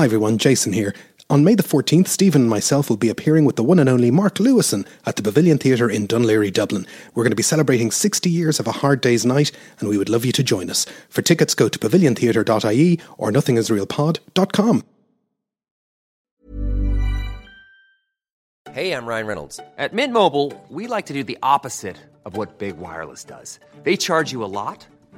Hi everyone, Jason here. On May the 14th, Stephen and myself will be appearing with the one and only Mark Lewisohn at the Pavilion Theatre in Laoghaire, Dublin. We're going to be celebrating 60 years of a hard day's night, and we would love you to join us. For tickets, go to paviliontheatre.ie or nothingisrealpod.com. Hey, I'm Ryan Reynolds. At Mint Mobile, we like to do the opposite of what Big Wireless does. They charge you a lot,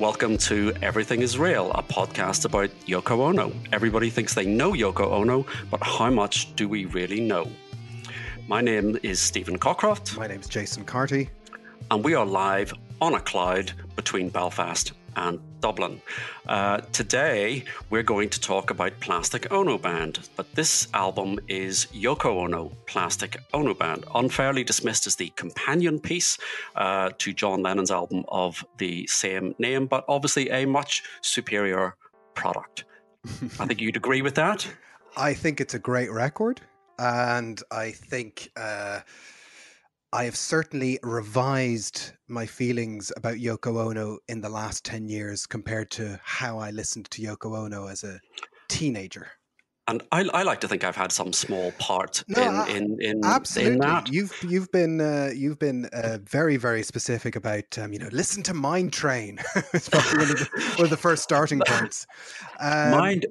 Welcome to Everything is Real, a podcast about Yoko Ono. Everybody thinks they know Yoko Ono, but how much do we really know? My name is Stephen Cockcroft. My name is Jason Carty. And we are live on a cloud between Belfast and Dublin. Uh, today, we're going to talk about Plastic Ono Band, but this album is Yoko Ono Plastic Ono Band, unfairly dismissed as the companion piece uh, to John Lennon's album of the same name, but obviously a much superior product. I think you'd agree with that. I think it's a great record, and I think. Uh, I have certainly revised my feelings about Yoko Ono in the last 10 years compared to how I listened to Yoko Ono as a teenager and I, I, like to think I've had some small part no, in, in, in absolutely. In that. You've you've been uh, you've been uh, very very specific about um, you know listen to Mind Train. it's probably one of, the, one of the first starting points. Um, Mind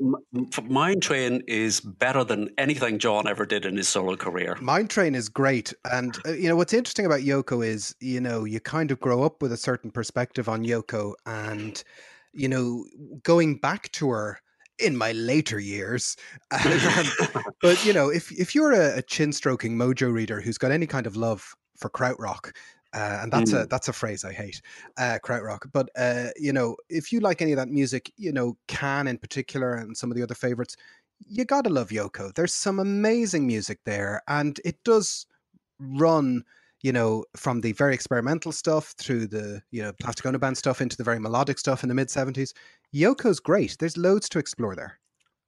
Mind Train is better than anything John ever did in his solo career. Mind Train is great, and uh, you know what's interesting about Yoko is you know you kind of grow up with a certain perspective on Yoko, and you know going back to her in my later years. um, but you know, if if you're a, a chin stroking mojo reader who's got any kind of love for krautrock, uh, and that's mm. a that's a phrase I hate, uh, krautrock. But uh, you know, if you like any of that music, you know, Can in particular, and some of the other favorites, you gotta love Yoko. There's some amazing music there, and it does run you know, from the very experimental stuff through the, you know, Plastic Ono Band stuff into the very melodic stuff in the mid 70s. Yoko's great. There's loads to explore there.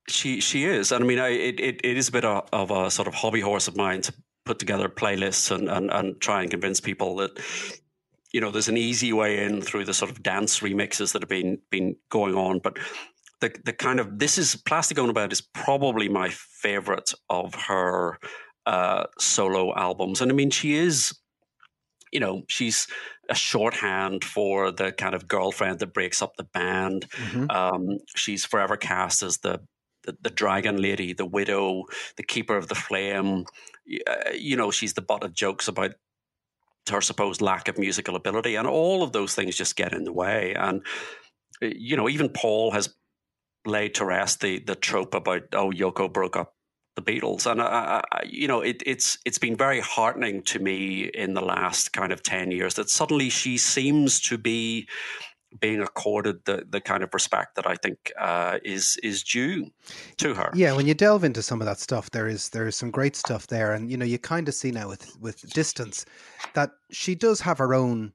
She she is, and I mean, I, it, it it is a bit of, of a sort of hobby horse of mine to put together playlists and, and and try and convince people that you know there's an easy way in through the sort of dance remixes that have been been going on, but the the kind of this is Plastic Ono Band is probably my favorite of her uh, solo albums, and I mean she is you know, she's a shorthand for the kind of girlfriend that breaks up the band. Mm-hmm. Um, she's forever cast as the, the, the dragon lady, the widow, the keeper of the flame. Uh, you know, she's the butt of jokes about her supposed lack of musical ability, and all of those things just get in the way. And you know, even Paul has laid to rest the the trope about oh Yoko broke up the Beatles, and I, I, you know, it, it's it's been very heartening to me in the last kind of ten years that suddenly she seems to be being accorded the, the kind of respect that I think uh, is is due to her. Yeah, when you delve into some of that stuff, there is there is some great stuff there, and you know you kind of see now with with distance that she does have her own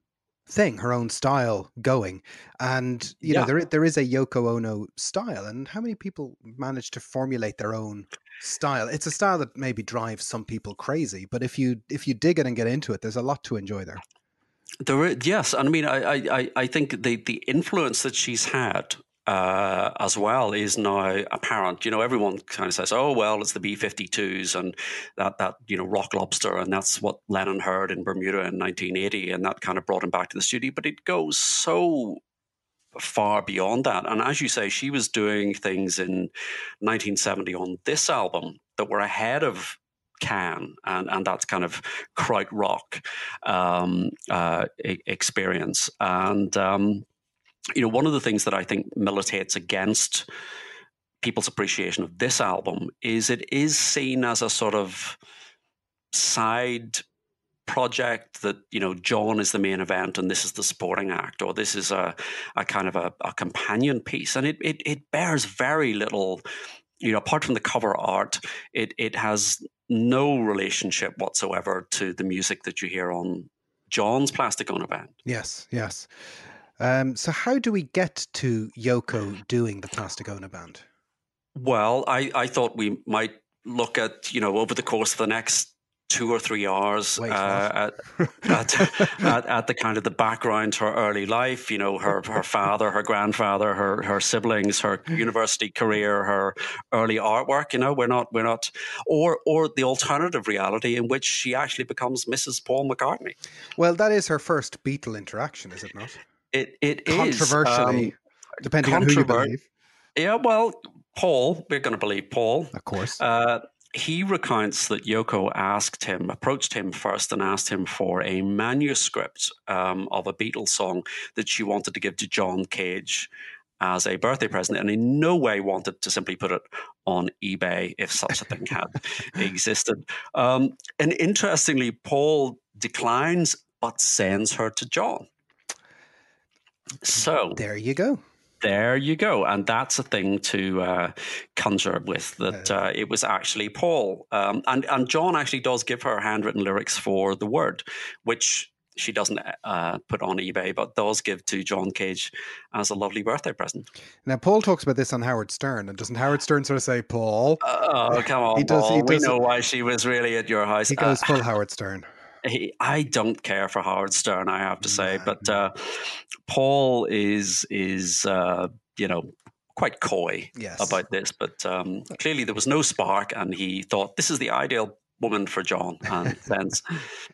thing, her own style going. And you yeah. know, there there is a Yoko Ono style, and how many people manage to formulate their own style? It's a style that maybe drives some people crazy, but if you if you dig it and get into it, there's a lot to enjoy there. There, is, yes, and I mean, I, I, I think the the influence that she's had uh, as well is now apparent. You know, everyone kind of says, "Oh, well, it's the B-52s and that that you know Rock Lobster, and that's what Lennon heard in Bermuda in 1980, and that kind of brought him back to the studio." But it goes so far beyond that. And as you say, she was doing things in 1970 on this album that were ahead of can and and that's kind of krautrock um, uh, experience and um, you know, one of the things that I think militates against people's appreciation of this album is it is seen as a sort of side project that you know John is the main event and this is the supporting act, or this is a, a kind of a, a companion piece, and it, it it bears very little. You know, apart from the cover art, it it has no relationship whatsoever to the music that you hear on John's Plastic Ono band. Yes, yes. Um, so, how do we get to Yoko doing the Plastic Plasticona band? Well, I, I thought we might look at, you know, over the course of the next two or three hours Wait, uh, at, at, at, at, the kind of the background to her early life, you know, her, her father, her grandfather, her, her siblings, her university career, her early artwork, you know, we're not, we're not, or, or the alternative reality in which she actually becomes Mrs. Paul McCartney. Well, that is her first Beatle interaction, is it not? It, it Controversially, is, um, depending on who you believe. Yeah, well, Paul, we're going to believe Paul. Of course. Uh, he recounts that Yoko asked him, approached him first, and asked him for a manuscript um, of a Beatles song that she wanted to give to John Cage as a birthday present, and in no way wanted to simply put it on eBay if such a thing had existed. Um, and interestingly, Paul declines but sends her to John. So there you go there you go. And that's a thing to uh, conjure with that uh, it was actually Paul. Um, and, and John actually does give her handwritten lyrics for the word, which she doesn't uh, put on eBay, but does give to John Cage as a lovely birthday present. Now, Paul talks about this on Howard Stern, and doesn't Howard Stern sort of say, "Paul"? Oh, come on, he does, Paul. He does, we know why she was really at your house. He goes uh, full Howard Stern. He, I don't care for Howard Stern, I have to say, but uh, Paul is is uh, you know quite coy yes. about this. But um, clearly, there was no spark, and he thought this is the ideal woman for John, and sends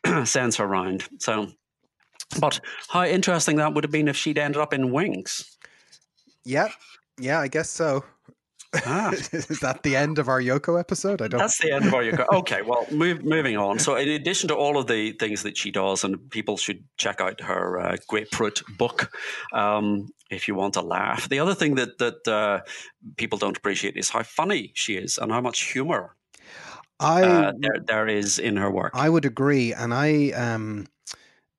sends her around. So, but how interesting that would have been if she'd ended up in Wings. Yeah, yeah, I guess so. Ah. Is that the end of our Yoko episode? I don't. That's the end of our Yoko. Okay, well, move, moving on. So, in addition to all of the things that she does, and people should check out her uh, Grapefruit book um, if you want to laugh. The other thing that that uh, people don't appreciate is how funny she is and how much humor I uh, there there is in her work. I would agree, and I um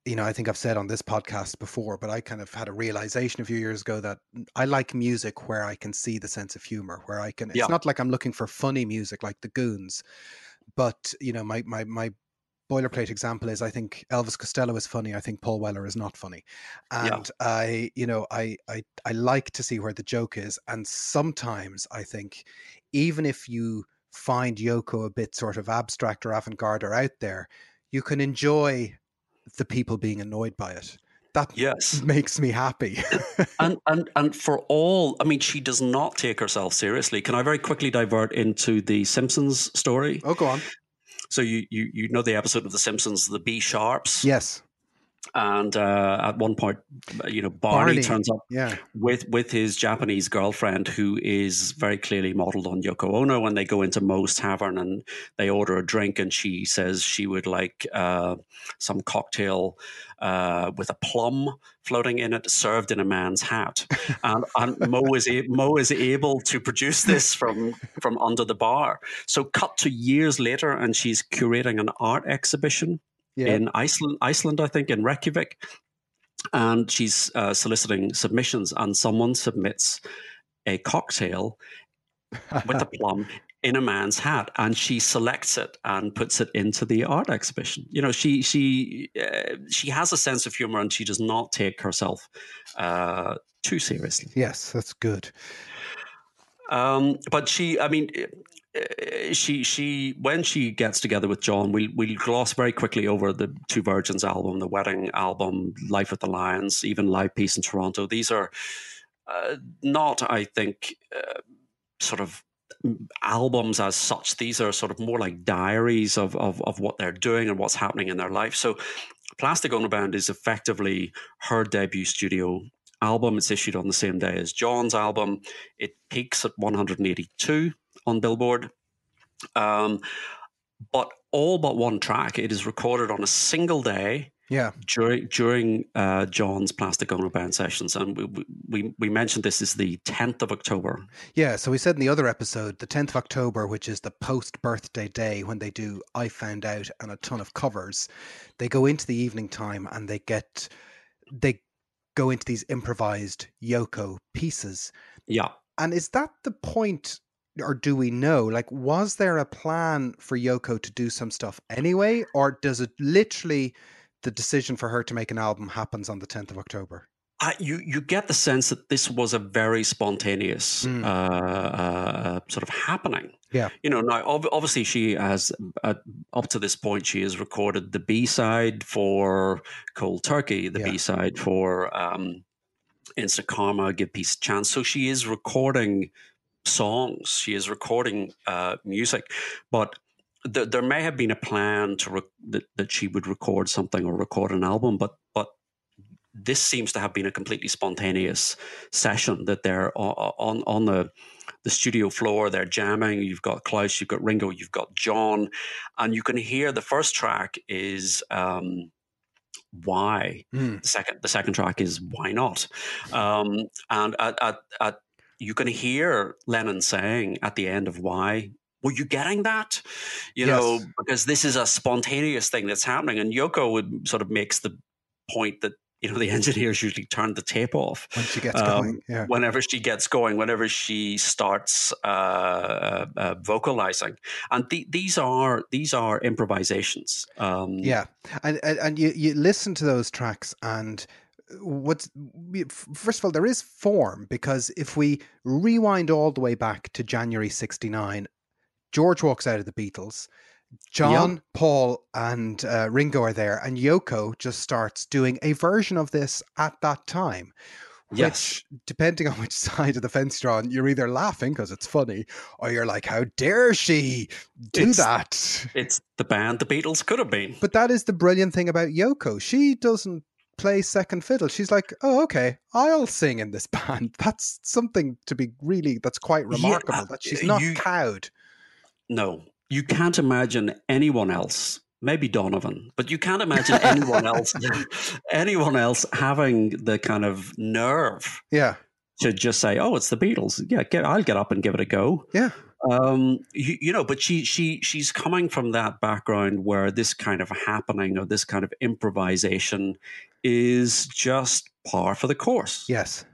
you know, I think I've said on this podcast before, but I kind of had a realization a few years ago that I like music where I can see the sense of humor, where I can. It's yeah. not like I'm looking for funny music like the Goons, but you know, my my my boilerplate example is I think Elvis Costello is funny. I think Paul Weller is not funny, and yeah. I, you know, I I I like to see where the joke is, and sometimes I think even if you find Yoko a bit sort of abstract or avant-garde or out there, you can enjoy the people being annoyed by it. That yes. makes me happy. and and and for all, I mean, she does not take herself seriously. Can I very quickly divert into the Simpsons story? Oh, go on. So you you you know the episode of The Simpsons, the B sharps. Yes and uh, at one point, you know, Barney, Barney, turns up yeah. with with his Japanese girlfriend, who is very clearly modelled on Yoko Ono. When they go into Moe's Tavern and they order a drink, and she says she would like uh, some cocktail uh, with a plum floating in it, served in a man's hat, and, and Moe is a, Moe is able to produce this from from under the bar. So, cut to years later, and she's curating an art exhibition yeah. in Iceland, Iceland, I think, in Reykjavik. And she's uh, soliciting submissions, and someone submits a cocktail with a plum in a man's hat, and she selects it and puts it into the art exhibition. You know, she she uh, she has a sense of humor, and she does not take herself uh, too seriously. Yes, that's good. Um, but she, I mean, she she when she gets together with John, we'll we'll gloss very quickly over the Two Virgins album, the Wedding album, Life with the Lions, even Live Peace in Toronto. These are uh, not, I think, uh, sort of albums as such. These are sort of more like diaries of of, of what they're doing and what's happening in their life. So, Plastic Ono Band is effectively her debut studio album. It's issued on the same day as John's album. It peaks at 182 on Billboard. Um, but all but one track, it is recorded on a single day Yeah. During during uh, John's Plastic Ono Band sessions, and we, we we mentioned this is the tenth of October. Yeah, so we said in the other episode, the tenth of October, which is the post birthday day when they do "I Found Out" and a ton of covers. They go into the evening time and they get they go into these improvised Yoko pieces. Yeah. And is that the point or do we know? Like, was there a plan for Yoko to do some stuff anyway, or does it literally the decision for her to make an album happens on the 10th of October? Uh, you you get the sense that this was a very spontaneous mm. uh, uh, sort of happening. Yeah, you know. Now, ob- obviously, she has uh, up to this point she has recorded the B side for Cold Turkey, the yeah. B side for um, Instant Karma, Give Peace a Chance. So she is recording songs. She is recording uh, music, but th- there may have been a plan to re- that, that she would record something or record an album, but but this seems to have been a completely spontaneous session that they're on on the the studio floor. They're jamming. You've got Klaus, you've got Ringo, you've got John, and you can hear the first track is. Um, why mm. the second the second track is why not um, and at, at, at you can hear Lennon saying at the end of why were you getting that? You yes. know, because this is a spontaneous thing that's happening. And Yoko would sort of makes the point that you know the engineers usually turn the tape off when she gets um, going. Yeah. Whenever she gets going, whenever she starts uh, uh, uh vocalizing, and th- these are these are improvisations. Um, yeah, and, and and you you listen to those tracks and what's first of all there is form because if we rewind all the way back to January 69 George walks out of the Beatles John, yep. Paul, and uh, Ringo are there, and Yoko just starts doing a version of this at that time. Which, yes. depending on which side of the fence you're on, you're either laughing because it's funny, or you're like, "How dare she do it's, that?" It's the band the Beatles could have been. But that is the brilliant thing about Yoko. She doesn't play second fiddle. She's like, oh, okay, I'll sing in this band. That's something to be really, that's quite remarkable yeah, that she's not you, cowed. No, you can't imagine anyone else. Maybe Donovan, but you can't imagine anyone else, anyone else having the kind of nerve, yeah, to just say, "Oh, it's the Beatles." Yeah, get, I'll get up and give it a go. Yeah, um, you, you, know, but she she she's coming from that background where this kind of happening or this kind of improvisation is just par for the course. Yes.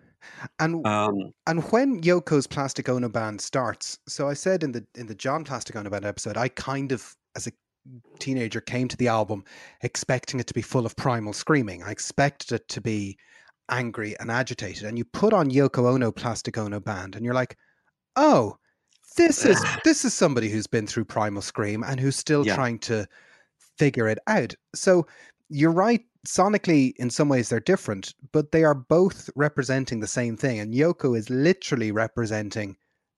And um, and when Yoko's Plastic Ono band starts, so I said in the in the John Plastic Ono band episode, I kind of as a teenager came to the album expecting it to be full of primal screaming. I expected it to be angry and agitated. And you put on Yoko Ono Plastic Ono band, and you're like, oh, this is this is somebody who's been through primal scream and who's still yeah. trying to figure it out. So you're right sonically in some ways they're different but they are both representing the same thing and yoko is literally representing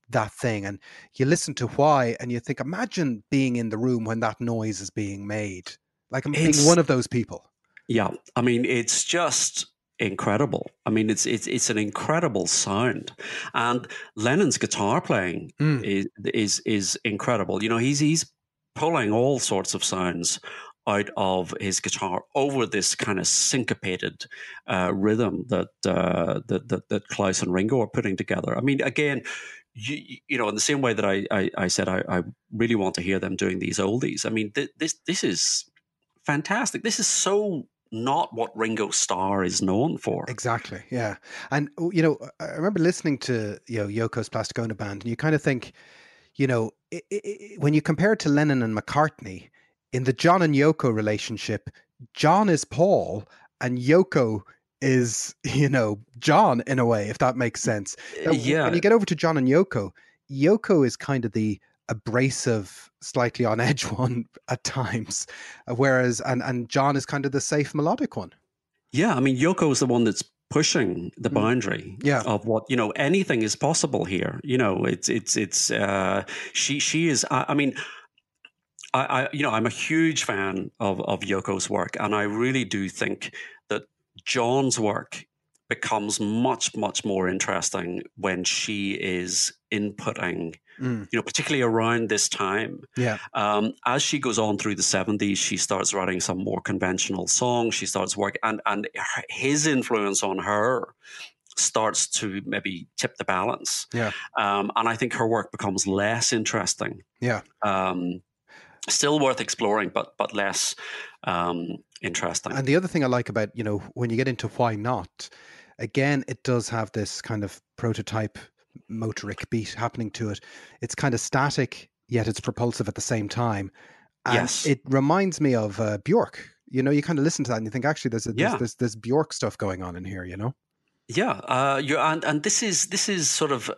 that thing and you listen to why and you think imagine being in the room when that noise is being made like i'm being one of those people yeah i mean it's just incredible i mean it's it's it's an incredible sound and lennon's guitar playing mm. is is is incredible you know he's he's pulling all sorts of sounds out of his guitar over this kind of syncopated uh, rhythm that, uh, that, that that Klaus and Ringo are putting together. I mean, again, you, you know, in the same way that I I, I said I, I, really want to hear them doing these oldies. I mean, th- this this is fantastic. This is so not what Ringo Starr is known for. Exactly. Yeah, and oh, you know, I remember listening to you know Yoko's Plastic Ono band, and you kind of think, you know, it, it, when you compare it to Lennon and McCartney in the John and Yoko relationship, John is Paul and Yoko is, you know, John in a way, if that makes sense. Uh, now, yeah. When you get over to John and Yoko, Yoko is kind of the abrasive, slightly on edge one at times, uh, whereas and and John is kind of the safe melodic one. Yeah, I mean Yoko is the one that's pushing the mm. boundary yeah. of what you know anything is possible here you know it's it's it's uh she she is I, I mean I, I, you know, I'm a huge fan of, of Yoko's work, and I really do think that John's work becomes much much more interesting when she is inputting Mm. you know particularly around this time Yeah. um, as she goes on through the 70s she starts writing some more conventional songs she starts working and and his influence on her starts to maybe tip the balance Yeah. um, and i think her work becomes less interesting Yeah. um, still worth exploring but but less um, interesting And the other thing I like about, you know, when you get into why not, again, it does have this kind of prototype motorik beat happening to it. It's kind of static, yet it's propulsive at the same time. And Yes. it reminds me of uh, Bjork. You know, you kind of listen to that and you think, actually, there's, a, there's, Yeah. there's, there's Bjork stuff going on in here, you know? Yeah, uh, you and and this is this is sort of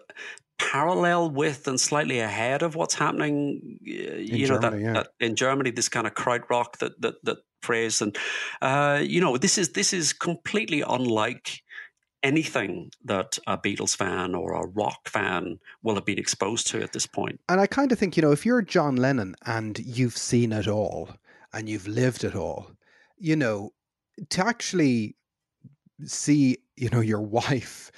parallel with and slightly ahead of what's happening. You know Germany, that, yeah. that in Germany, this kind of krautrock that that that phrase, and uh, you know this is this is completely unlike anything that a Beatles fan or a rock fan will have been exposed to at this point. And I kind of think, you know, if you're John Lennon and you've seen it all and you've lived it all, you know, to actually see, you know, your wife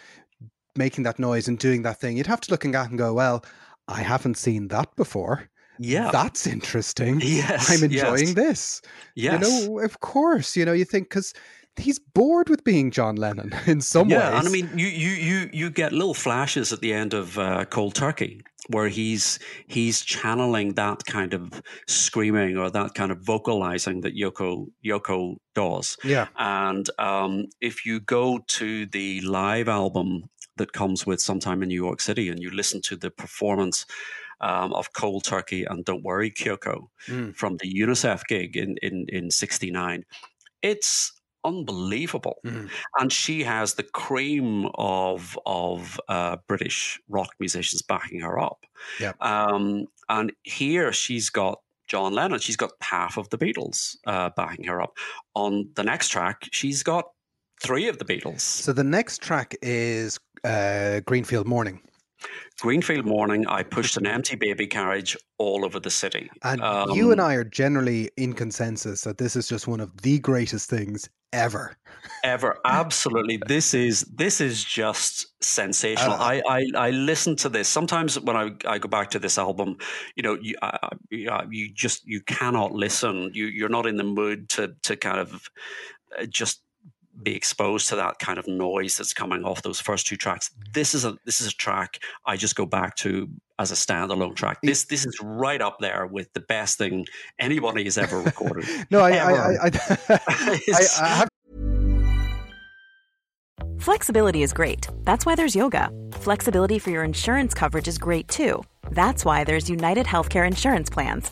making that noise and doing that thing, you'd have to look and at and go, well, I haven't seen that before. Yeah. That's interesting. yes. I'm enjoying yes, this. Yes. You know, of course, you know, you think because he's bored with being John Lennon in some yeah, ways. Yeah, and I mean, you you you you get little flashes at the end of uh, Cold Turkey where he's he's channeling that kind of screaming or that kind of vocalizing that Yoko Yoko does. yeah. And um, if you go to the live album that comes with Sometime in New York City and you listen to the performance um, of Cold Turkey and Don't Worry Kyoko Mm. from the UNICEF gig in in in '69, it's unbelievable Mm. and she has the cream of of uh, British rock musicians backing her up. Yep. Um, and here she's got John Lennon. She's got half of the Beatles uh, backing her up. On the next track, she's got three of the Beatles. So the next track is uh, Greenfield Morning. Greenfield Morning. I pushed an empty baby carriage all over the city. And Um, you and I are generally in consensus that this is just one of the greatest things ever. ever absolutely this is this is just sensational Uh, I, I i listen to this sometimes when i i go back to this album you know you uh, you, just you cannot listen you you're not in the mood to to kind of uh, just be exposed to that kind of noise that's coming off those first two tracks mm. this is a this is a track i just go back to as a standalone track this this is right up there with the best thing anybody has ever recorded No, I, I, Ever. I, I, I, I have Flexibility is great. That's why there's yoga. Flexibility for your insurance coverage is great too. That's why there's United Healthcare Insurance Plans.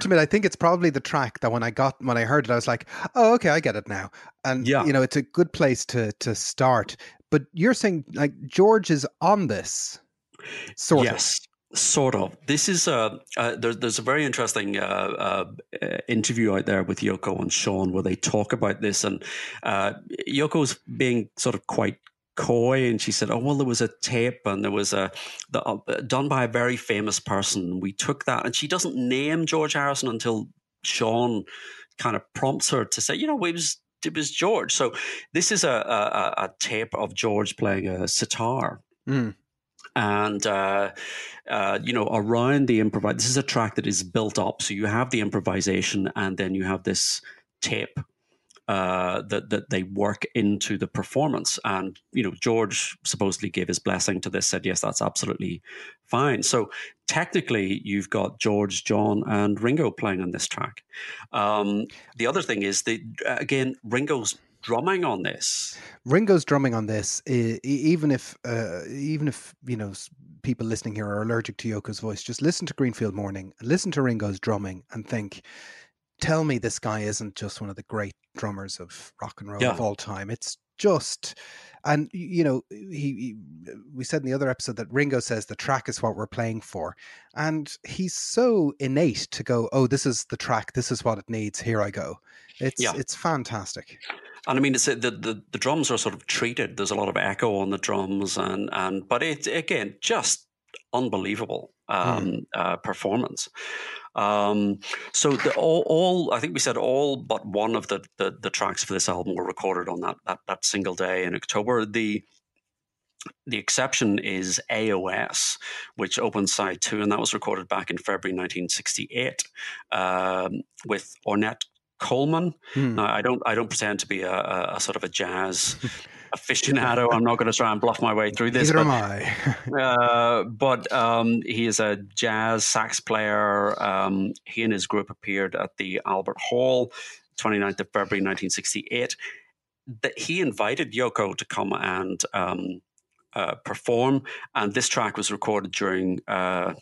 To admit, I think it's probably the track that when I got when I heard it, I was like, "Oh, okay, I get it now." And Yeah. you know, it's a good place to to start. But you're saying like George is on this, sort yes, sort of. This is a uh, there, there's a very interesting uh, uh, uh, interview out there with Yoko and Sean where they talk about this, and uh, Yoko's being sort of quite coy, and she said, "Oh well, there was a tape, and there was a the, uh, done by a very famous person. We took that, and she doesn't name George Harrison until Sean kind of prompts her to say, you know, it was." It was George. So this is a, a, a tape of George playing a sitar. Mm. and uh, uh, you know around the improvise this is a track that is built up so you have the improvisation and then you have this tape uh, that that they work into the performance. And you know, George supposedly gave his blessing to this, said yes, that's absolutely fine. So technically, you've got George, John, and Ringo playing on this track. Um, the other thing is that again, Ringo's drumming on this. Ringo's drumming on this, even if uh, even if you know people listening here are allergic to Yoko's voice, just listen to Greenfield Morning, listen to Ringo's drumming, and think, tell me this guy isn't just one of the great drummers of rock and roll yeah. of all time. It's just and you know he, he, we said in the other episode that ringo says the track is what we're playing for and he's so innate to go oh this is the track this is what it needs here i go it's yeah. it's fantastic and I mean, it's the, the the drums are sort of treated. There's a lot of echo on the drums, and and but it's again just unbelievable um, mm. uh, performance. Um, so the, all, all, I think we said all but one of the, the, the tracks for this album were recorded on that that, that single day in October. The the exception is AOS, which opens side two, and that was recorded back in February 1968 um, with Ornette Coleman. Hmm. Now, I don't I don't pretend to be a, a, a sort of a jazz aficionado. I'm not going to try and bluff my way through this. Neither but, am I. uh, but um, he is a jazz sax player. Um, he and his group appeared at the Albert Hall, 29th of February 1968. That he invited Yoko to come and um, uh, perform, and this track was recorded during uh,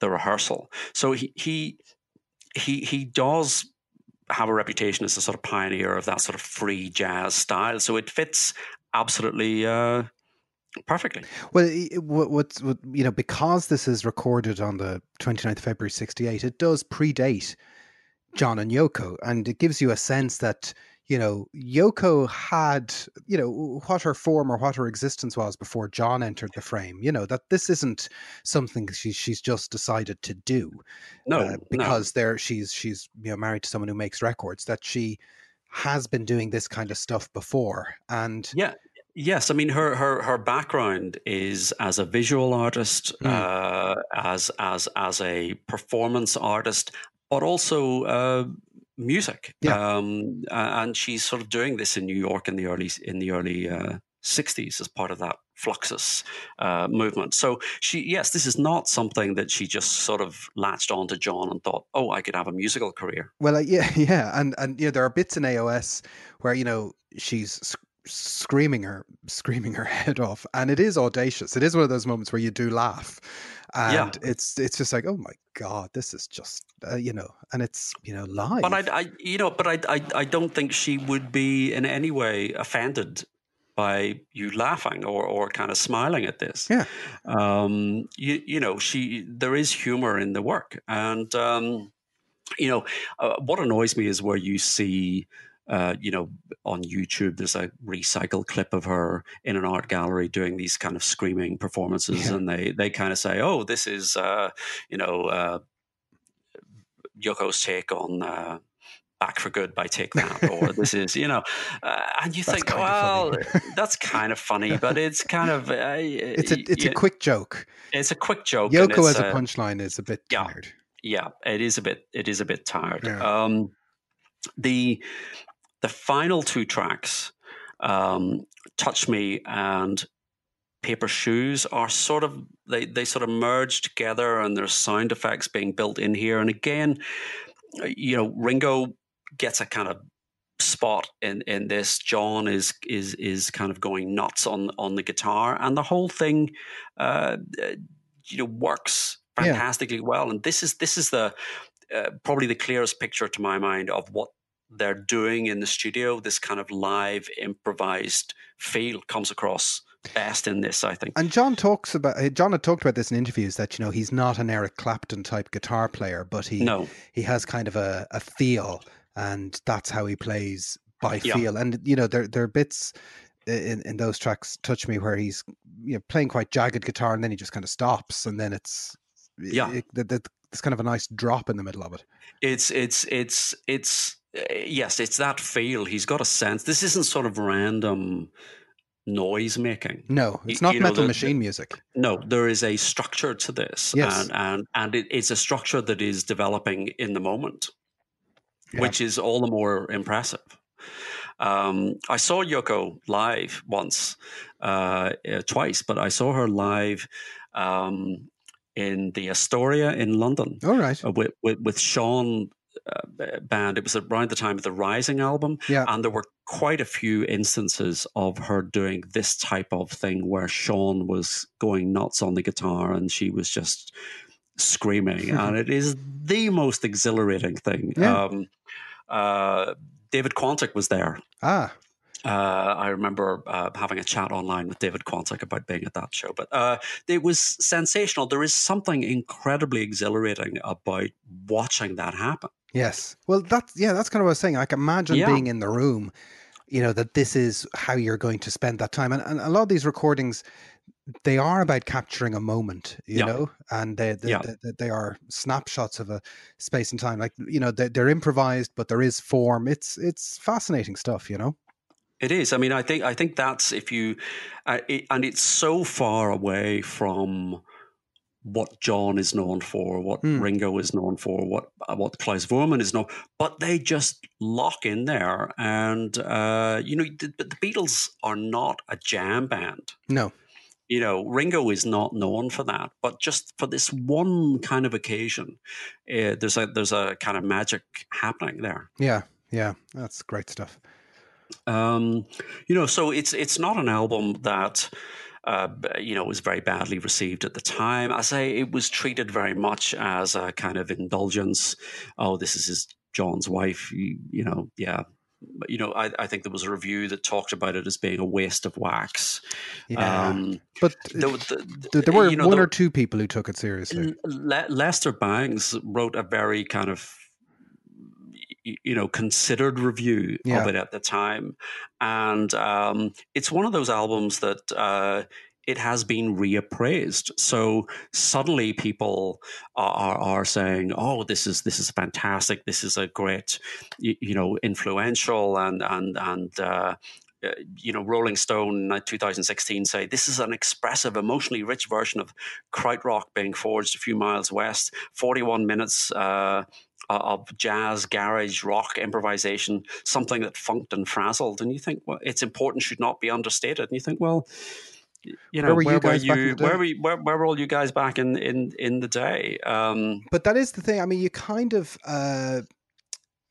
the rehearsal. So he he he he does have a reputation as a sort of pioneer of that sort of free jazz style. So it fits absolutely uh, perfectly. Well, what, what, what, you know, because this is recorded on the 29th of February 68, it does predate John and Yoko. And it gives you a sense that you know, Yoko had, you know, what her form or what her existence was before John entered the frame. You know that this isn't something she, she's just decided to do. No, uh, because no. there she's she's you know married to someone who makes records. That she has been doing this kind of stuff before, and yeah. Yes, I mean her her her background is as a visual artist, mm. uh, as as as a performance artist, but also uh, music. Yeah. Um, and she's sort of doing this in New York in the early in the early uh, 60s as part of that Fluxus uh, movement. So she, yes, this is not something that she just sort of latched onto John and thought, oh, I could have a musical career. Well, uh, yeah, yeah, and and you know there are bits in AOS where you know she's screaming her screaming her head off and it is audacious it is one of those moments where you do laugh and yeah. it's it's just like oh my god this is just uh, you know and it's you know live but I, I you know but I, I i don't think she would be in any way offended by you laughing or, or kind of smiling at this. Yeah. Um, you, you know, she, there is humor in the work. And, um, you know, uh, what annoys me is where you see uh, you know, on YouTube, there's a recycled clip of her in an art gallery doing these kind of screaming performances, yeah. and they they kind of say, "Oh, this is uh, you know uh, Yoko's take on." Uh, Back for Good by Take That, or this is, you know, uh, and you that's think, well, that's kind of funny, but it's kind of uh, it's a it's a quick joke. It's a quick joke. Yoko as a punchline is a bit yeah, tired. Yeah, it is a bit. It is a bit tired. Yeah. Um, the the final two tracks, um, Touch Me and Paper Shoes, are sort of, they, they sort of merge together and there's sound effects being built in here. And again, you know, Ringo gets a kind of spot in in this john is is is kind of going nuts on on the guitar and the whole thing uh you know works fantastically yeah. well and this is this is the uh, probably the clearest picture to my mind of what they're doing in the studio, this kind of live improvised feel comes across best in this, I think. And John talks about uh, John had talked about this in interviews that you know he's not an Eric Clapton type guitar player, but he no. he has kind of a, a feel, and that's how he plays by yeah. feel. And you know there there are bits in, in those tracks touch me where he's you know playing quite jagged guitar and then he just kind of stops and then it's yeah it, it, it, there's kind of a nice drop in the middle of it. It's it's it's it's yes, it's that feel. He's got a sense. This isn't sort of random noise making. No, it's not you metal know, machine music. No, there is a structure to this, yes. and and and it, it's a structure that is developing in the moment, yeah. which is all the more impressive. Um, I saw Yoko live once, uh, uh, twice, but I saw her live um, in the Astoria in London. All right. Uh, with, with, with Sean uh, band. It was around the time of the Rising album, Yeah. and there were quite a few instances of her doing this type of thing where Sean was going nuts on the guitar and she was just screaming, and it is the most exhilarating thing. Yeah. Um, uh, David Quantick was there. Ah, Uh, I remember uh, having a chat online with David Quantick about being at that show, but uh, it was sensational. There is something incredibly exhilarating about watching that happen. Yes. Well, that's yeah, that's kind of what I was saying. I can imagine Yeah. being in the room, you know, that this is how you're going to spend that time. And, and a lot of these recordings, they are about capturing a moment, you Yeah. know, and they they, Yeah. they they are snapshots of a space and time. Like you know, they're, they're improvised, but there is form. It's it's fascinating stuff, you know. It is. I mean, I think I think that's if you, uh, it, and it's so far away from what John is known for, what Hmm. Ringo is known for, what uh, what Klaus Voormann is known. But they just lock in there, and uh, you know, the, the Beatles are not a jam band. No, You know, Ringo is not known for that, but just for this one kind of occasion, uh, there's a there's a kind of magic happening there. yeah, yeah, that's great stuff. Um, you know, so it's it's not an album that uh, you know was very badly received at the time. I say it was treated very much as a kind of indulgence. Oh, this is his John's wife. You, you know, yeah. You know, I, I think there was a review that talked about it as being a waste of wax. Yeah, Um, but the- the- there were you know, one the- or two people who took it seriously. Le- Lester Bangs wrote a very kind of you know considered review Yeah. of it at the time, and um, it's one of those albums that. Uh, it has been reappraised, so suddenly people are, are, are saying, "Oh, this is this is fantastic. This is a great, you, you know, influential and and and uh, uh, you know, Rolling Stone 2016 say this is an expressive, emotionally rich version of Krautrock being forged a few miles west. 41 minutes uh, of jazz, garage, rock improvisation, something that funked and frazzled. And you think, well, its importance should not be understated. And you think, well, you know, Where were you guys back in you? the day? Where were you, where, where were all you guys back in in in the day? Um, But that is the thing. I mean, you kind of, uh,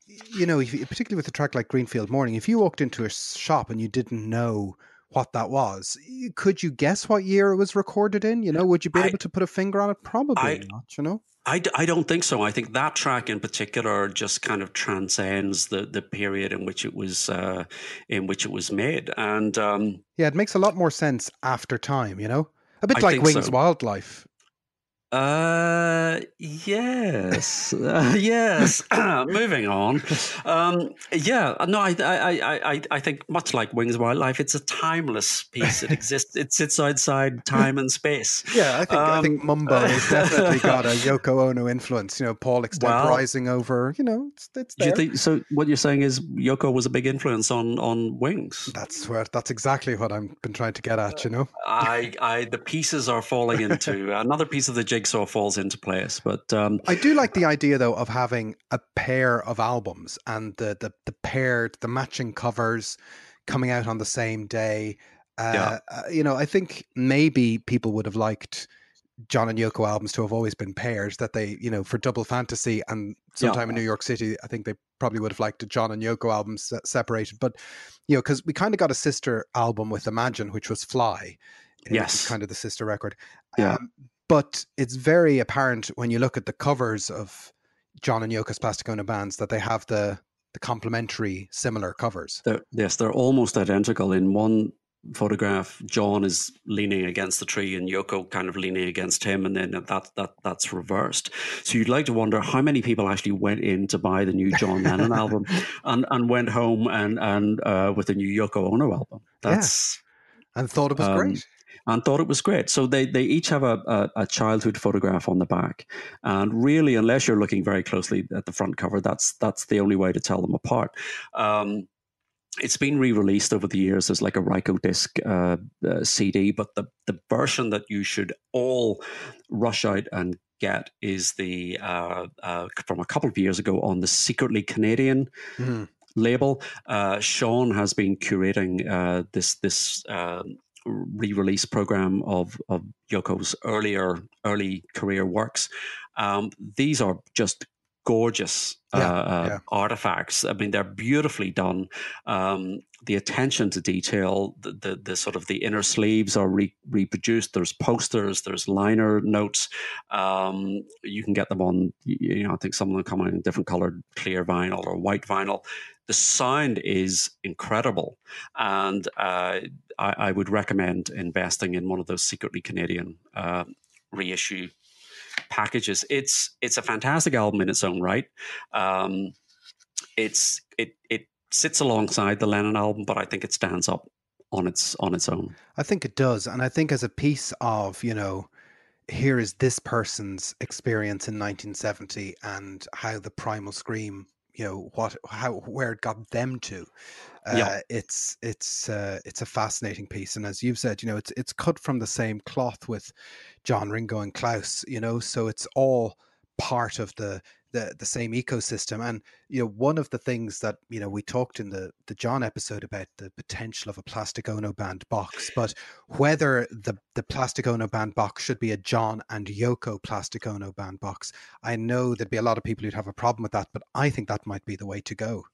you know, if, particularly with a track like Greenfield Morning, if you walked into a shop and you didn't know what that was, could you guess what year it was recorded in? You know, would you be I- able to put a finger on it? Probably I- not. You know, I, I don't think so. I think that track in particular just kind of transcends the, the period in which it was uh, in which it was made, and um, yeah, it makes a lot more sense after time. You know, a bit I like Wings so. Wildlife. Uh, yes, uh, yes. Moving on. Um, yeah, no, I, I, I, I, I think much like Wings of Wildlife, it's a timeless piece. It exists. It sits outside time and space. Yeah, I think I think Um, Mumbo has definitely got a Yoko Ono influence. You know, Paul extemporizing over. You know, it's, it's Do there. you think so? What you're saying is Yoko was a big influence on on Wings. that's where that's exactly what I've been trying to get at. You know. I, I, the pieces are falling into another piece of the jigsaw falls into place. But um, I do like the idea though of having a pair of albums and the the, the paired the matching covers coming out on the same day. Uh, Yeah. uh, you know, I think maybe people would have liked John and Yoko albums to have always been paired. That they, you know, for Double Fantasy and sometime in New York City, I think they probably would have liked a John and Yoko albums se- separated. But you know, because we kind of got a sister album with Imagine, which was Fly. is Yes. kind of the sister record. Yeah. Um, but it's very apparent when you look at the covers of John and Yoko's Plastic Ono bands that they have the the complementary similar covers. they're, yes, they're almost identical. In one photograph, John is leaning against the tree and Yoko kind of leaning against him, and then that that that's reversed. So you'd like to wonder how many people actually went in to buy the new John Lennon album and and went home and and uh, with the new Yoko Ono album. Yeah. And thought it was Um, great. And thought it was great. So they, they each have a, a, a childhood photograph on the back, and really, unless you're looking very closely at the front cover, that's that's the only way to tell them apart. Um, it's been re-released over the years as like a Rykodisc uh, uh, CD, but the the version that you should all rush out and get is the uh, uh, from a couple of years ago on the secretly Canadian Mhm. label. Uh, Sean has been curating uh, this this um, re-release program of of Yoko's earlier early career works. Um, these are just gorgeous yeah, uh, yeah. artifacts. I mean, they're beautifully done. Um, the attention to detail, the, the, the, sort of the inner sleeves are re- reproduced. There's posters, there's liner notes. Um, you can get them on, you know, I think some of them come in different colored clear vinyl or white vinyl. The sound is incredible, and uh, I, I, would recommend investing in one of those secretly Canadian uh, reissue packages. It's it's a fantastic album in its own right. Um, it's it it sits alongside the Lennon album, but I think it stands up on its on its own. I think it does, and I think as a piece of you know, here is this person's experience in 1970 and how the Primal Scream, you know, what how where it got them to. Uh, yeah. it's it's uh, it's a fascinating piece, and as you've said, you know, it's it's cut from the same cloth with John Ringo and Klaus, you know, so it's all part of the the the same ecosystem and you know one of the things that you know we talked in the the John episode about the potential of a Plastic Ono band box but whether the the Plastic Ono band box should be a John and Yoko Plastic Ono band box I know there'd be a lot of people who'd have a problem with that but I think that might be the way to go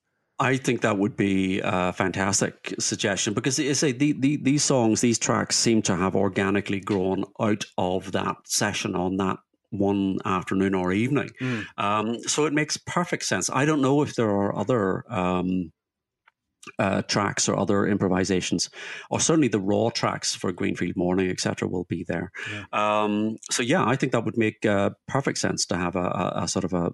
I think that would be a fantastic suggestion because you say the, the, these songs, these tracks seem to have organically grown out of that session on that one afternoon or evening. Mm. Um, so it makes perfect sense. I don't know if there are other um, uh, tracks or other improvisations, or certainly the raw tracks for Greenfield Morning, etc., will be there. Yeah. Um, so yeah, I think that would make uh, perfect sense to have a, a, a sort of a,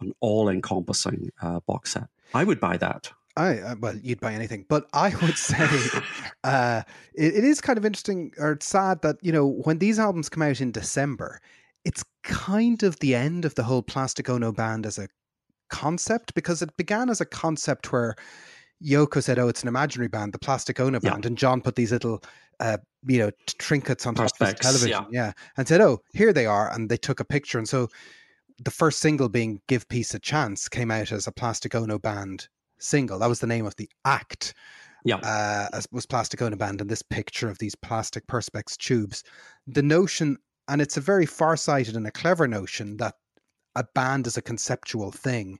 an all-encompassing uh, box set. I would buy that. I uh, well, you'd buy anything, but I would say uh, it, it is kind of interesting or sad that you know when these albums come out in December, it's kind of the end of the whole Plastic Ono band as a concept because it began as a concept where Yoko said, "Oh, it's an imaginary band, the Plastic Ono band," yeah. and John put these little, uh, you know, trinkets on top of his television, yeah. yeah, and said, "Oh, here they are," and they took a picture, and so the first single being Give Peace a Chance came out as a Plastic Ono Band single. That was the name of the act. Yeah. Uh, was Plastic Ono Band and this picture of these plastic Perspex tubes. The notion, and it's a very far sighted and a clever notion that a band is a conceptual thing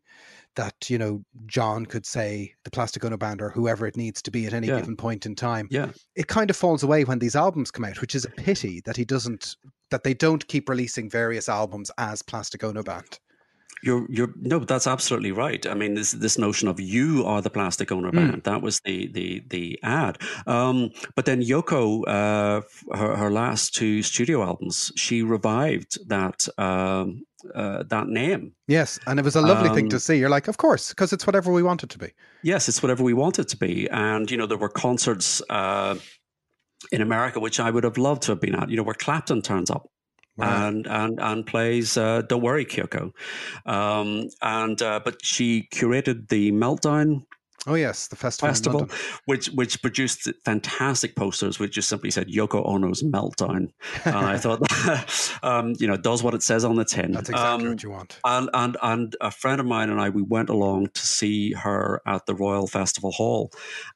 that you know John could say the Plastic Ono Band or whoever it needs to be at any yeah. given point in time. Yeah, it kind of falls away when these albums come out, which is a pity that he doesn't that they don't keep releasing various albums as Plastic Ono Band. You're, you're no, that's absolutely right. I mean, this this notion of you are the Plastic Ono mm. band that was the the the ad. Um, but then Yoko, uh, her her last two studio albums, she revived that um, uh, that name. Yes, and it was a lovely um, thing to um, see. You're like, of course, because it's whatever we want it to be. Yes, it's whatever we want it to be. And you know, there were concerts uh, in America which I would have loved to have been at. You know, where Clapton turns up. Wow. And and and plays uh, "Don't Worry, Kyoko," um, and uh, but she curated the Meltdown Oh yes, the festival, festival which which produced fantastic posters, which just simply said Yoko Ono's meltdown. and I thought, um, you know, does what it says on the tin. That's exactly um, what you want. And and and a friend of mine and I, we went along to see her at the Royal Festival Hall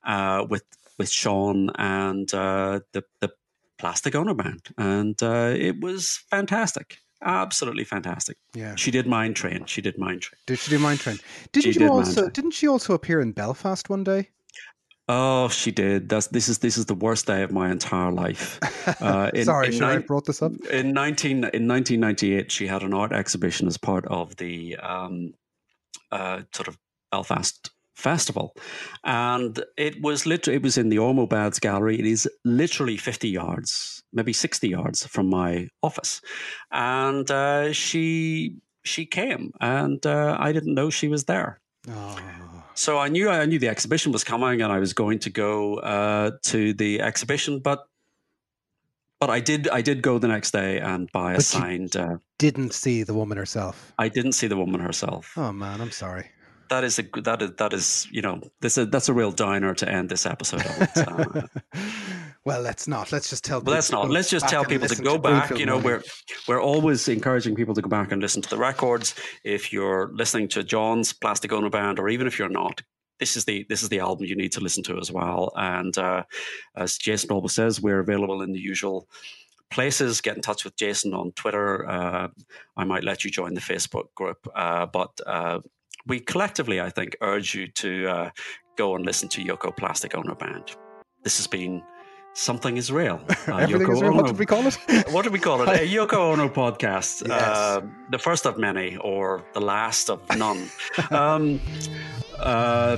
uh, with with Sean and uh, the the Plastic Ono Band, and uh, it was fantastic absolutely fantastic. Yeah, she did Mind Train. She did Mind Train. Did she do Mind Train? Didn't she you did also? Didn't she also appear in Belfast one day? Oh, she did. That's this is this is the worst day of my entire life. Uh, in, Sorry, in should ni- I brought this up? In nineteen in nineteen ninety eight, she had an art exhibition as part of the um, uh, sort of Belfast festival, and it was literally it was in the Ormeau Baths Gallery. It is literally fifty yards maybe 60 yards from my office. And uh, she she came and uh, I didn't know she was there. Oh. So I knew I knew the exhibition was coming and I was going to go uh, to the exhibition, but but I did I did go the next day and buy but a signed. Uh, didn't see the woman herself. I didn't see the woman herself. Oh man, I'm sorry that is a that is that is you know this a, that's a real diner to end this episode well, let's not. Let's just tell. Well, let's not. Let's just tell people to go to back. You know, we're we're always encouraging people to go back and listen to the records. If you're listening to John's Plastic Ono Band, or even if you're not, this is the this is the album you need to listen to as well. And uh, as Jason always says, we're available in the usual places. Get in touch with Jason on Twitter. Uh, I might let you join the Facebook group, uh, but uh, we collectively, I think, urge you to uh, go and listen to Yoko Plastic Ono Band. This has been Something is Real. Uh, Everything is real. What did we call it? what did we call it? A Yoko Ono podcast. Yes. Uh, the first of many, or the last of none. um, uh,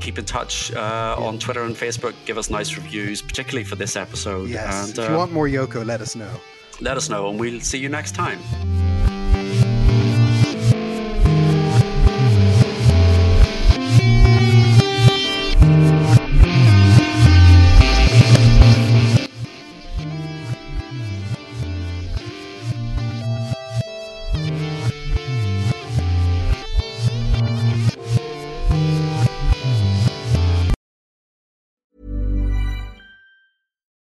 keep in touch uh, yeah. on Twitter and Facebook. Give us nice reviews, particularly for this episode. Yes. And, if you uh, want more Yoko, let us know. Let us know, and we'll see you next time.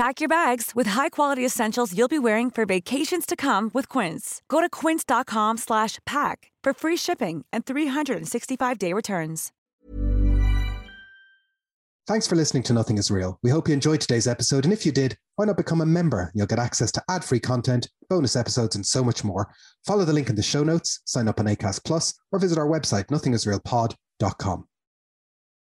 Pack your bags with high-quality essentials you'll be wearing for vacations to come with Quince. Go to quince.com slash pack for free shipping and 365-day returns. Thanks for listening to Nothing is Real. We hope you enjoyed today's episode and if you did, why not become a member? You'll get access to ad-free content, bonus episodes and so much more. Follow the link in the show notes, sign up on Acast Plus or visit our website nothingisrealpod.com.